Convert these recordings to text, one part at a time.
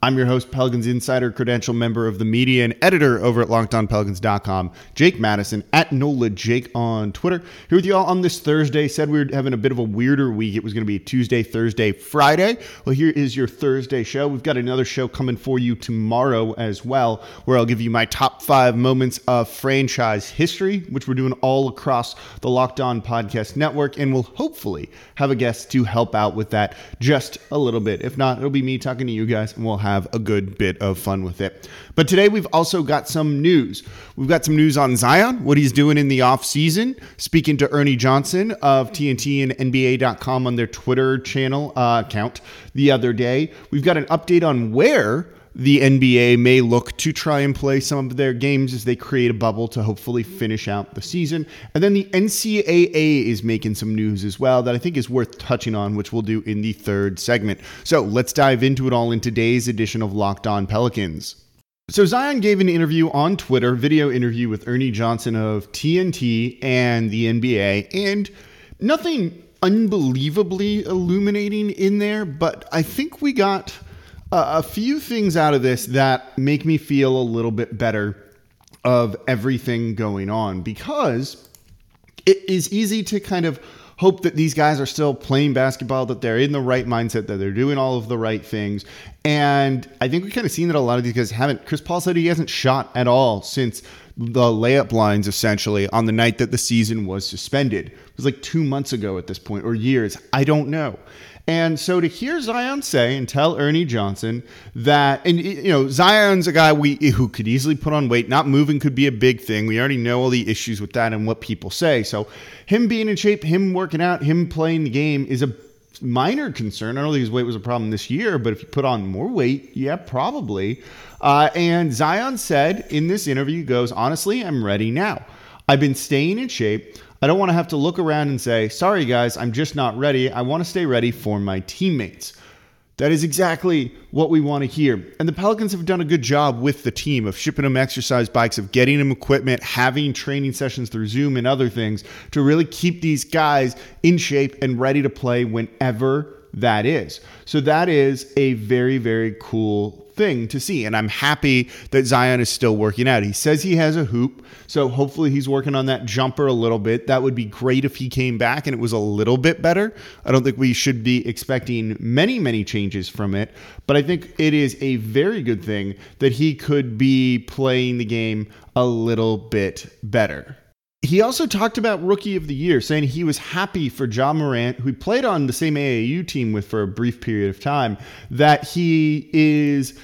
I'm your host, Pelicans Insider, credential member of the media and editor over at LockedOnPelicans.com, Jake Madison at NOLA Jake on Twitter. Here with you all on this Thursday. Said we were having a bit of a weirder week. It was going to be Tuesday, Thursday, Friday. Well, here is your Thursday show. We've got another show coming for you tomorrow as well, where I'll give you my top five moments of franchise history, which we're doing all across the Locked On Podcast Network, and we'll hopefully have a guest to help out with that just a little bit. If not, it'll be me talking to you guys, and we'll have have a good bit of fun with it. But today we've also got some news. We've got some news on Zion, what he's doing in the off season. Speaking to Ernie Johnson of TNT and NBA.com on their Twitter channel uh, account the other day. We've got an update on where the NBA may look to try and play some of their games as they create a bubble to hopefully finish out the season. And then the NCAA is making some news as well that I think is worth touching on, which we'll do in the third segment. So let's dive into it all in today's edition of Locked On Pelicans. So Zion gave an interview on Twitter, video interview with Ernie Johnson of TNT and the NBA, and nothing unbelievably illuminating in there, but I think we got a few things out of this that make me feel a little bit better of everything going on because it is easy to kind of hope that these guys are still playing basketball, that they're in the right mindset, that they're doing all of the right things. And I think we've kind of seen that a lot of these guys haven't. Chris Paul said he hasn't shot at all since the layup lines essentially on the night that the season was suspended. It was like two months ago at this point, or years. I don't know. And so to hear Zion say and tell Ernie Johnson that, and you know, Zion's a guy we who could easily put on weight. Not moving could be a big thing. We already know all the issues with that and what people say. So him being in shape, him working out, him playing the game is a minor concern. I don't think his weight was a problem this year, but if you put on more weight, yeah, probably. Uh, and Zion said in this interview, goes, honestly, I'm ready now. I've been staying in shape. I don't want to have to look around and say, sorry guys, I'm just not ready. I want to stay ready for my teammates. That is exactly what we want to hear. And the Pelicans have done a good job with the team of shipping them exercise bikes, of getting them equipment, having training sessions through Zoom and other things to really keep these guys in shape and ready to play whenever that is. So that is a very, very cool thing to see. And I'm happy that Zion is still working out. He says he has a hoop. So hopefully he's working on that jumper a little bit. That would be great if he came back and it was a little bit better. I don't think we should be expecting many, many changes from it. But I think it is a very good thing that he could be playing the game a little bit better. He also talked about rookie of the year, saying he was happy for Ja Morant, who played on the same AAU team with for a brief period of time, that he is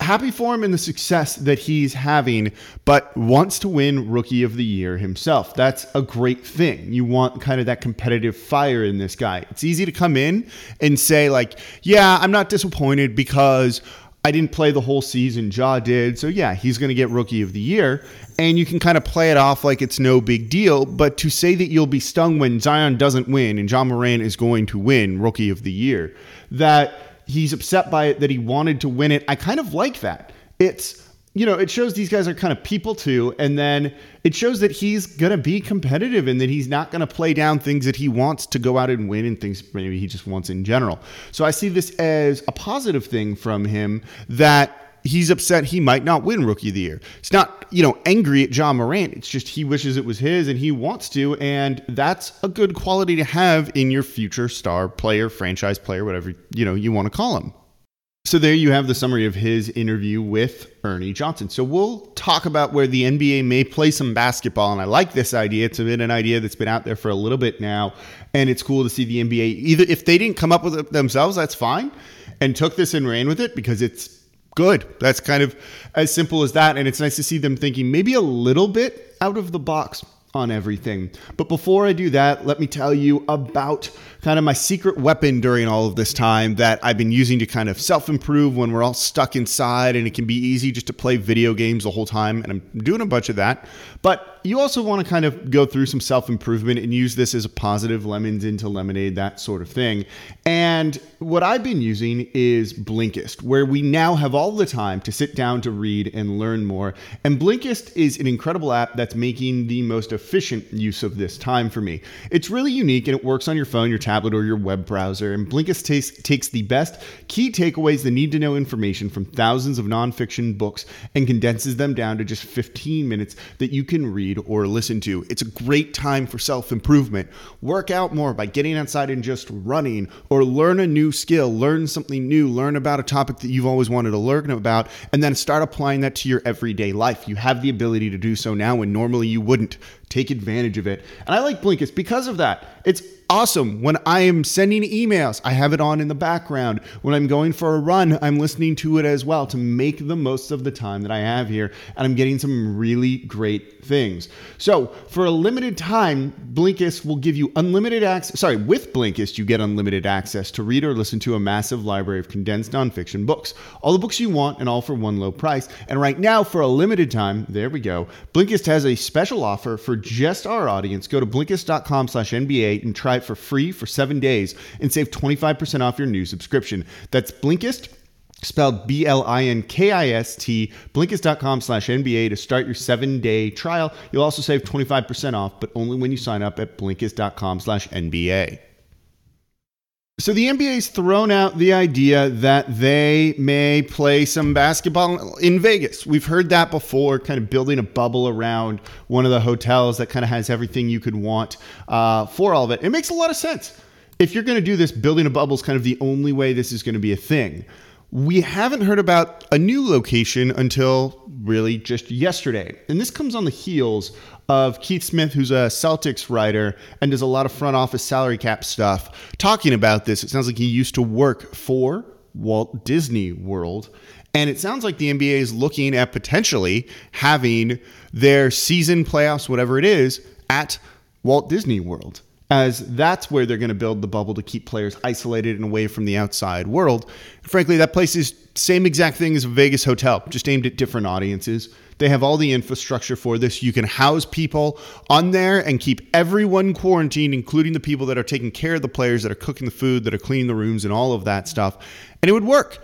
happy for him and the success that he's having, but wants to win rookie of the year himself. That's a great thing. You want kind of that competitive fire in this guy. It's easy to come in and say, like, yeah, I'm not disappointed because I didn't play the whole season. Ja did. So, yeah, he's going to get rookie of the year. And you can kind of play it off like it's no big deal. But to say that you'll be stung when Zion doesn't win and Ja Morant is going to win rookie of the year, that he's upset by it, that he wanted to win it, I kind of like that. It's you know, it shows these guys are kind of people too. And then it shows that he's going to be competitive and that he's not going to play down things that he wants to go out and win and things maybe he just wants in general. So I see this as a positive thing from him that he's upset he might not win rookie of the year. It's not, you know, angry at Ja Morant. It's just he wishes it was his and he wants to. And that's a good quality to have in your future star player, franchise player, whatever, you know, you want to call him. So there you have the summary of his interview with Ernie Johnson. So we'll talk about where the NBA may play some basketball, and I like this idea. It's been an idea that's been out there for a little bit now, and it's cool to see the NBA either if they didn't come up with it themselves, that's fine, and took this and ran with it because it's good. That's kind of as simple as that, and it's nice to see them thinking maybe a little bit out of the box on everything. But before I do that, let me tell you about kind of my secret weapon during all of this time that I've been using to kind of self improve when we're all stuck inside and it can be easy just to play video games the whole time. And I'm doing a bunch of that. But you also want to kind of go through some self improvement and use this as a positive lemons into lemonade, that sort of thing. And what I've been using is Blinkist, where we now have all the time to sit down to read and learn more. And Blinkist is an incredible app that's making the most efficient use of this time for me. It's really unique and it works on your phone, your tablet, or your web browser. And Blinkist takes, the best key takeaways, the need to know information from thousands of nonfiction books and condenses them down to just 15 minutes that you can read or listen to. It's a great time for self improvement. Work out more by getting outside and just running, or learn a new skill, learn something new, learn about a topic that you've always wanted to learn about, and then start applying that to your everyday life. You have the ability to do so now when normally you wouldn't. Take advantage of it. And I like Blinkist because of that. It's awesome. When I am sending emails, I have it on in the background. When I'm going for a run, I'm listening to it as well to make the most of the time that I have here. And I'm getting some really great things. So, for a limited time, Blinkist will give you unlimited access. Sorry, with Blinkist, you get unlimited access to read or listen to a massive library of condensed nonfiction books. All the books you want and all for one low price. And right now, for a limited time, there we go, Blinkist has a special offer for just our audience. Go to blinkist.com slash NBA and try it for free for seven days and save 25% off your new subscription. That's Blinkist spelled b-l-i-n-k-i-s-t blinkist.com slash nba to start your seven day trial you'll also save 25% off but only when you sign up at blinkist.com slash nba so the NBA's thrown out the idea that they may play some basketball in Vegas. We've heard that before, kind of building a bubble around one of the hotels that kind of has everything you could want uh, for all of it. It makes a lot of sense. If you're going to do this, building a bubble is kind of the only way this is going to be a thing. We haven't heard about a new location until really just yesterday. And this comes on the heels of Keith Smith, who's a Celtics writer and does a lot of front office salary cap stuff, talking about this. It sounds like he used to work for Walt Disney World. And it sounds like the NBA is looking at potentially having their season playoffs, whatever it is, at Walt Disney World as that's where they're going to build the bubble to keep players isolated and away from the outside world. Frankly, that place is same exact thing as a Vegas hotel, just aimed at different audiences. They have all the infrastructure for this. You can house people on there and keep everyone quarantined, including the people that are taking care of the players, that are cooking the food, that are cleaning the rooms, and all of that stuff. And it would work.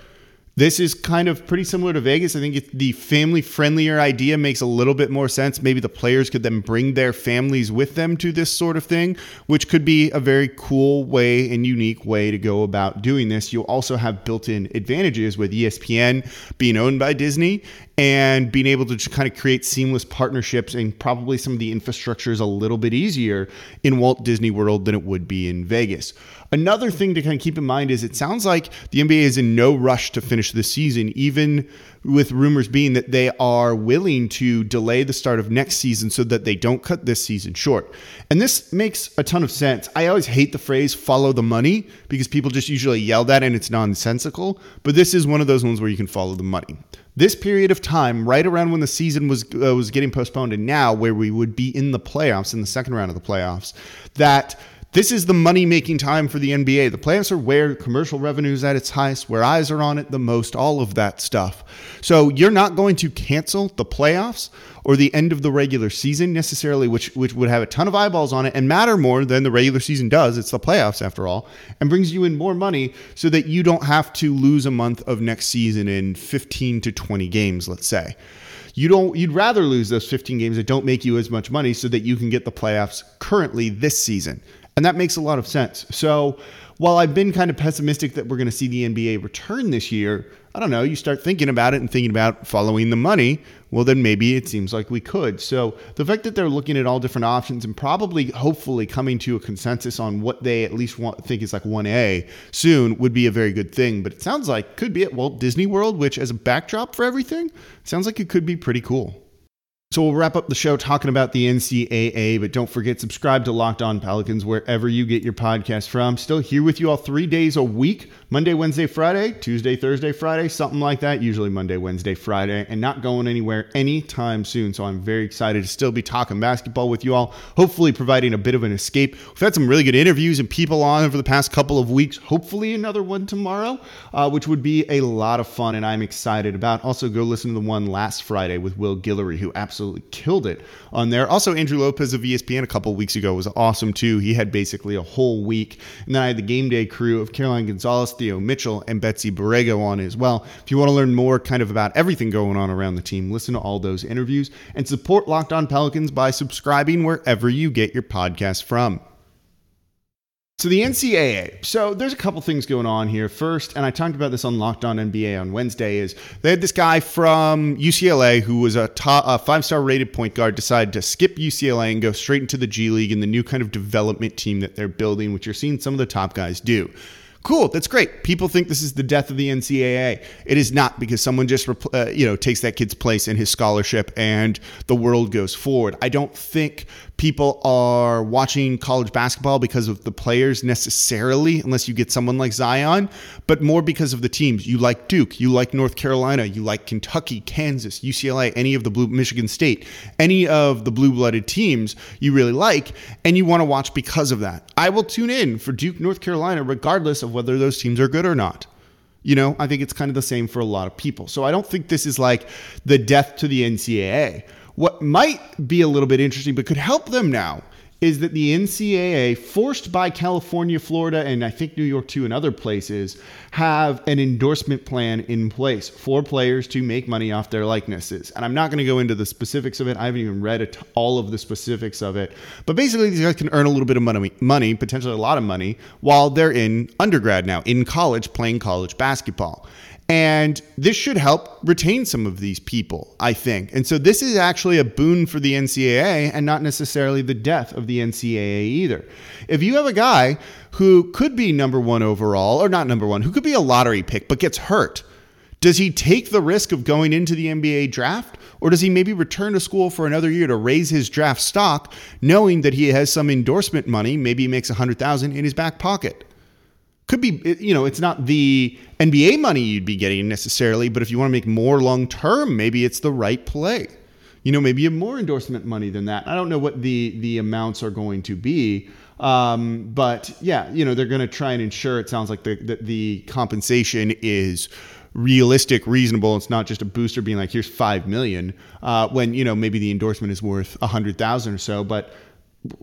This is kind of pretty similar to Vegas. I think the family friendlier idea makes a little bit more sense. Maybe the players could then bring their families with them to this sort of thing, which could be a very cool way and unique way to go about doing this. You'll also have built in advantages with ESPN being owned by Disney and being able to just kind of create seamless partnerships and probably some of the infrastructure is a little bit easier in Walt Disney World than it would be in Vegas. Another thing to kind of keep in mind is it sounds like the NBA is in no rush to finish the season, even with rumors being that they are willing to delay the start of next season so that they don't cut this season short. And this makes a ton of sense. I always hate the phrase follow the money because people just usually yell that and it's nonsensical, but this is one of those ones where you can follow the money. This period of time, right around when the season was uh, was getting postponed, and now where we would be in the playoffs, in the second round of the playoffs, that this is the money making time for the NBA. The playoffs are where commercial revenue is at its highest, where eyes are on it the most, all of that stuff. So you're not going to cancel the playoffs or the end of the regular season necessarily, which which would have a ton of eyeballs on it and matter more than the regular season does. It's the playoffs after all, and brings you in more money so that you don't have to lose a month of next season in 15 to 20 games, let's say you don't you'd rather lose those 15 games that don't make you as much money so that you can get the playoffs currently this season and that makes a lot of sense. So while I've been kind of pessimistic that we're going to see the NBA return this year, I don't know, you start thinking about it and thinking about following the money, well, then maybe it seems like we could. So the fact that they're looking at all different options and probably, hopefully, coming to a consensus on what they at least want, think is like 1A soon would be a very good thing. But it sounds like could be at Walt Disney World, which, as a backdrop for everything, sounds like it could be pretty cool. So we'll wrap up the show talking about the NCAA, but don't forget subscribe to Locked On Pelicans wherever you get your podcast from. Still here with you all three days a week Monday, Wednesday, Friday, Tuesday, Thursday, Friday, something like that. Usually Monday, Wednesday, Friday, and not going anywhere anytime soon. So I'm very excited to still be talking basketball with you all, hopefully providing a bit of an escape. We've had some really good interviews and people on over the past couple of weeks. Hopefully another one tomorrow, uh, which would be a lot of fun, and I'm excited about. Also, go listen to the one last Friday with Will Guillory, who absolutely killed it on there. Also, Andrew Lopez of ESPN a couple weeks ago was awesome too. He had basically a whole week. And then I had the game day crew of Caroline Gonzalez, Theo Mitchell, and Betsy Borrego on as well. If you want to learn more kind of about everything going on around the team, listen to all those interviews and support Locked On Pelicans by subscribing wherever you get your podcast from. So the NCAA. So there's a couple things going on here. First, and I talked about this on Locked On NBA on Wednesday, is they had this guy from UCLA who was a, top, a five-star rated point guard decide to skip UCLA and go straight into the G League and the new kind of development team that they're building, which you're seeing some of the top guys do. Cool, that's great. People think this is the death of the NCAA. It is not because someone just uh, you know takes that kid's place in his scholarship and the world goes forward. I don't think people are watching college basketball because of the players necessarily, unless you get someone like Zion, but more because of the teams. You like Duke, you like North Carolina, you like Kentucky, Kansas, UCLA, any of the blue Michigan State, any of the blue-blooded teams you really like, and you want to watch because of that. I will tune in for Duke, North Carolina, regardless of whether those teams are good or not. You know, I think it's kind of the same for a lot of people. So I don't think this is like the death to the NCAA. What might be a little bit interesting, but could help them now, is that the NCAA, forced by California, Florida, and I think New York too, and other places, have an endorsement plan in place for players to make money off their likenesses. And I'm not going to go into the specifics of it. I haven't even read all of the specifics of it. But basically, these guys can earn a little bit of money, money, potentially a lot of money, while they're in undergrad now, in college, playing college basketball. And this should help retain some of these people, I think. And so this is actually a boon for the NCAA and not necessarily the death of the NCAA either. If you have a guy who could be number one overall, or not number one, who could be a lottery pick but gets hurt, does he take the risk of going into the NBA draft? Or does he maybe return to school for another year to raise his draft stock, knowing that he has some endorsement money, maybe he makes a hundred thousand in his back pocket? Could be you know it's not the NBA money you'd be getting necessarily, but if you want to make more long term, maybe it's the right play. You know, maybe you have more endorsement money than that. I don't know what the the amounts are going to be, um, but yeah, you know they're going to try and ensure. It sounds like the the, the compensation is realistic, reasonable. It's not just a booster being like, here's five million, uh, when you know maybe the endorsement is worth a hundred thousand or so. But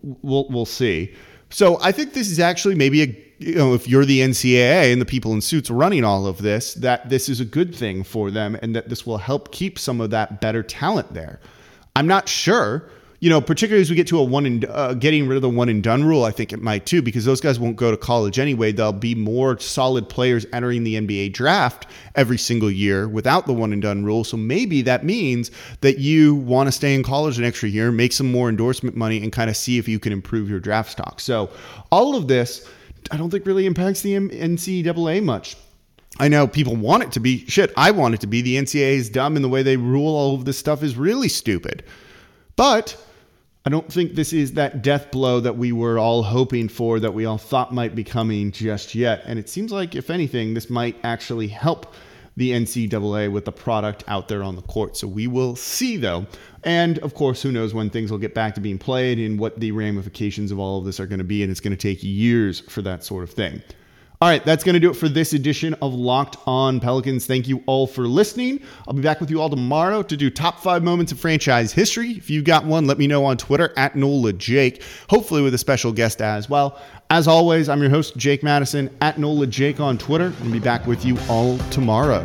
we'll we'll see. So I think this is actually maybe a you know if you're the NCAA and the people in suits running all of this, that this is a good thing for them and that this will help keep some of that better talent there. I'm not sure you know, particularly as we get to a one and uh, getting rid of the one and done rule, I think it might too, because those guys won't go to college anyway. There'll be more solid players entering the NBA draft every single year without the one and done rule. So maybe that means that you want to stay in college an extra year, make some more endorsement money, and kind of see if you can improve your draft stock. So all of this, I don't think really impacts the NCAA much. I know people want it to be shit. I want it to be. The NCAA is dumb, and the way they rule all of this stuff is really stupid. But I don't think this is that death blow that we were all hoping for, that we all thought might be coming just yet. And it seems like, if anything, this might actually help the NCAA with the product out there on the court. So we will see, though. And of course, who knows when things will get back to being played and what the ramifications of all of this are going to be. And it's going to take years for that sort of thing. All right, that's going to do it for this edition of Locked On Pelicans. Thank you all for listening. I'll be back with you all tomorrow to do top five moments of franchise history. If you got one, let me know on Twitter at NOLA Jake, hopefully with a special guest as well. As always, I'm your host, Jake Madison, at NOLA Jake on Twitter. I'll be back with you all tomorrow.